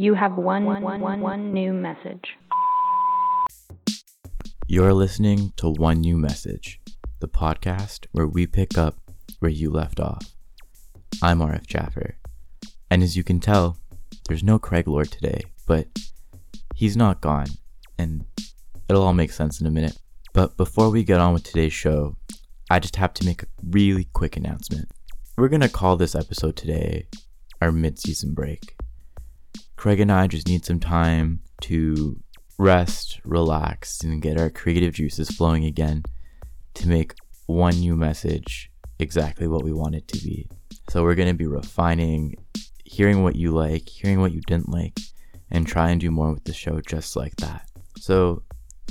You have one, one, one, one new message. You're listening to One New Message, the podcast where we pick up where you left off. I'm RF Jaffer, and as you can tell, there's no Craig Lord today, but he's not gone, and it'll all make sense in a minute. But before we get on with today's show, I just have to make a really quick announcement. We're gonna call this episode today our mid season break. Craig and I just need some time to rest, relax, and get our creative juices flowing again to make one new message exactly what we want it to be. So we're going to be refining, hearing what you like, hearing what you didn't like, and try and do more with the show just like that. So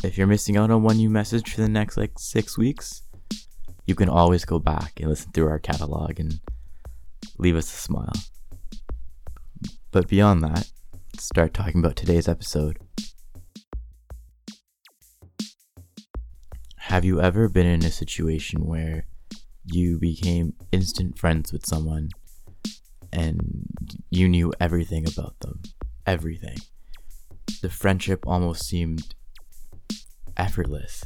if you're missing out on one new message for the next like six weeks, you can always go back and listen through our catalog and leave us a smile. But beyond that, start talking about today's episode. Have you ever been in a situation where you became instant friends with someone and you knew everything about them? Everything. The friendship almost seemed effortless,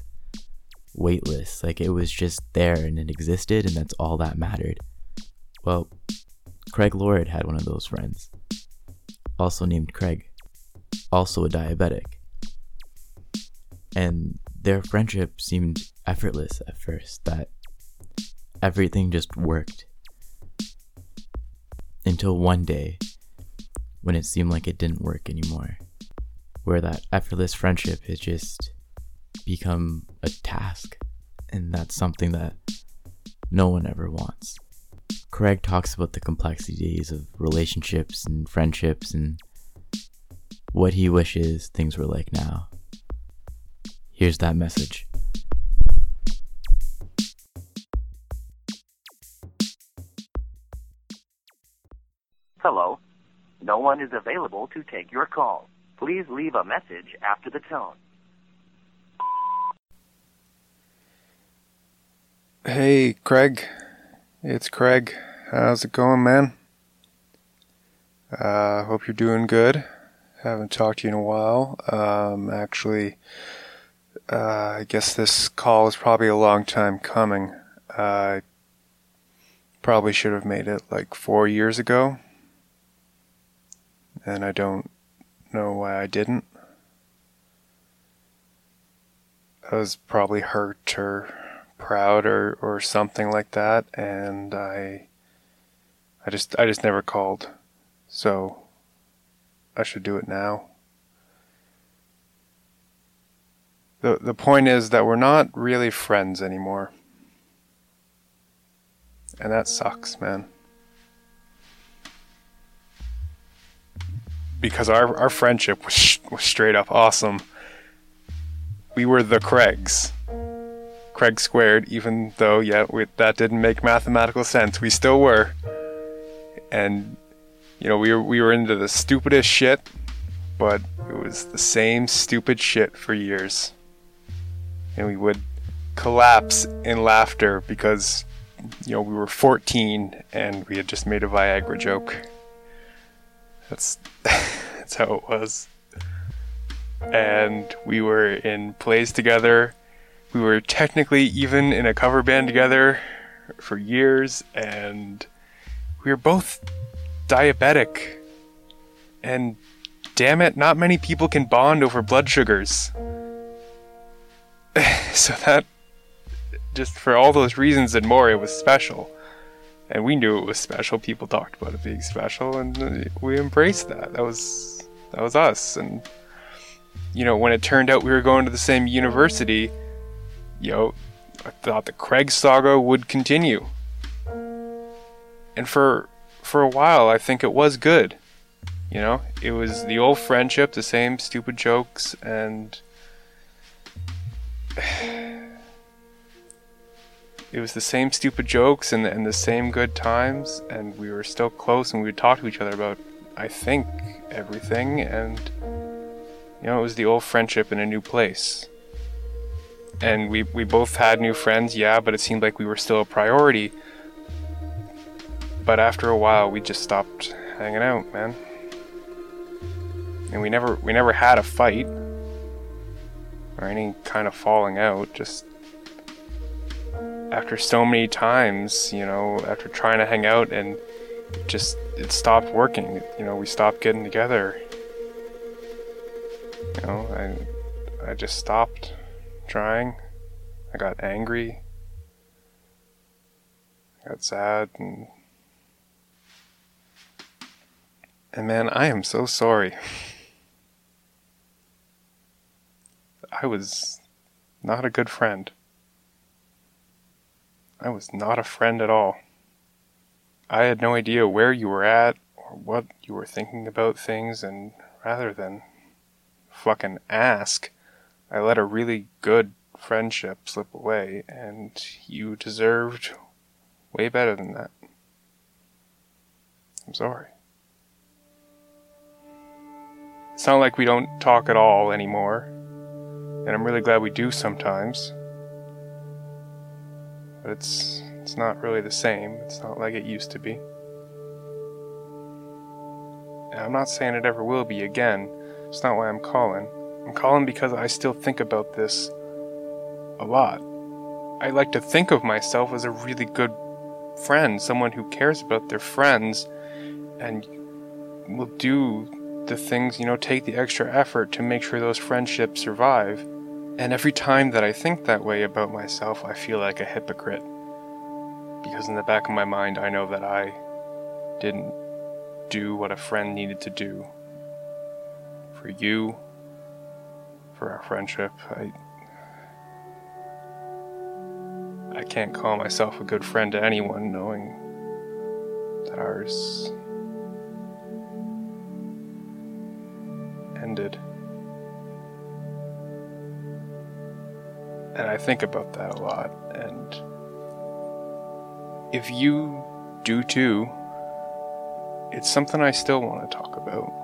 weightless, like it was just there and it existed and that's all that mattered. Well, Craig Lord had one of those friends, also named Craig, also a diabetic. And their friendship seemed effortless at first, that everything just worked. Until one day, when it seemed like it didn't work anymore, where that effortless friendship has just become a task, and that's something that no one ever wants. Craig talks about the complexities of relationships and friendships and what he wishes things were like now. Here's that message. Hello. No one is available to take your call. Please leave a message after the tone. Hey, Craig. It's Craig. How's it going, man? Uh, hope you're doing good. Haven't talked to you in a while. Um, actually, uh, I guess this call is probably a long time coming. I uh, probably should have made it like four years ago. And I don't know why I didn't. I was probably hurt or proud or, or something like that and I I just I just never called. So I should do it now. The the point is that we're not really friends anymore. And that sucks, man. Because our our friendship was was straight up awesome. We were the Craigs. Craig squared, even though, yeah, that didn't make mathematical sense. We still were. And, you know, we were, we were into the stupidest shit, but it was the same stupid shit for years. And we would collapse in laughter because, you know, we were 14 and we had just made a Viagra joke. That's, that's how it was. And we were in plays together we were technically even in a cover band together for years, and we were both diabetic. And damn it, not many people can bond over blood sugars. so that, just for all those reasons and more, it was special. And we knew it was special. People talked about it being special, and we embraced that. That was that was us. And you know, when it turned out we were going to the same university, know, I thought the Craig saga would continue. And for for a while, I think it was good. You know, it was the old friendship, the same stupid jokes, and it was the same stupid jokes and, and the same good times, and we were still close, and we would talk to each other about, I think, everything, and you know, it was the old friendship in a new place and we, we both had new friends, yeah, but it seemed like we were still a priority. But after a while, we just stopped hanging out, man. And we never we never had a fight or any kind of falling out, just after so many times, you know, after trying to hang out and just it stopped working. You know, we stopped getting together. You know, I I just stopped trying. I got angry. I got sad and and man, I am so sorry. I was not a good friend. I was not a friend at all. I had no idea where you were at or what you were thinking about things, and rather than fucking ask, I let a really good friendship slip away, and you deserved way better than that. I'm sorry. It's not like we don't talk at all anymore, and I'm really glad we do sometimes. But it's it's not really the same. It's not like it used to be. And I'm not saying it ever will be again. It's not why I'm calling. I'm calling because I still think about this a lot. I like to think of myself as a really good friend, someone who cares about their friends and will do the things, you know, take the extra effort to make sure those friendships survive. And every time that I think that way about myself, I feel like a hypocrite. Because in the back of my mind, I know that I didn't do what a friend needed to do. For you, for our friendship, I. I can't call myself a good friend to anyone knowing that ours ended. And I think about that a lot. And if you do too, it's something I still want to talk about.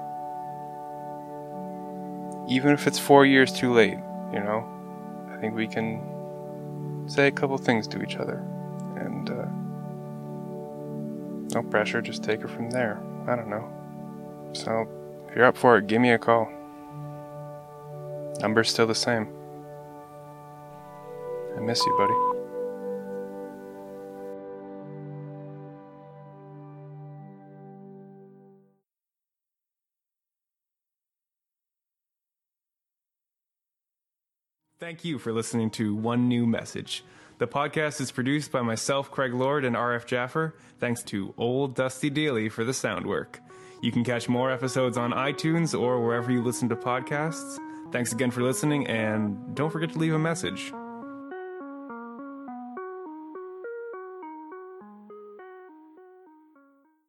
Even if it's four years too late, you know? I think we can say a couple things to each other. And, uh, no pressure, just take it from there. I don't know. So, if you're up for it, give me a call. Number's still the same. I miss you, buddy. Thank you for listening to One New Message. The podcast is produced by myself, Craig Lord, and RF Jaffer, thanks to Old Dusty Daly for the sound work. You can catch more episodes on iTunes or wherever you listen to podcasts. Thanks again for listening, and don't forget to leave a message.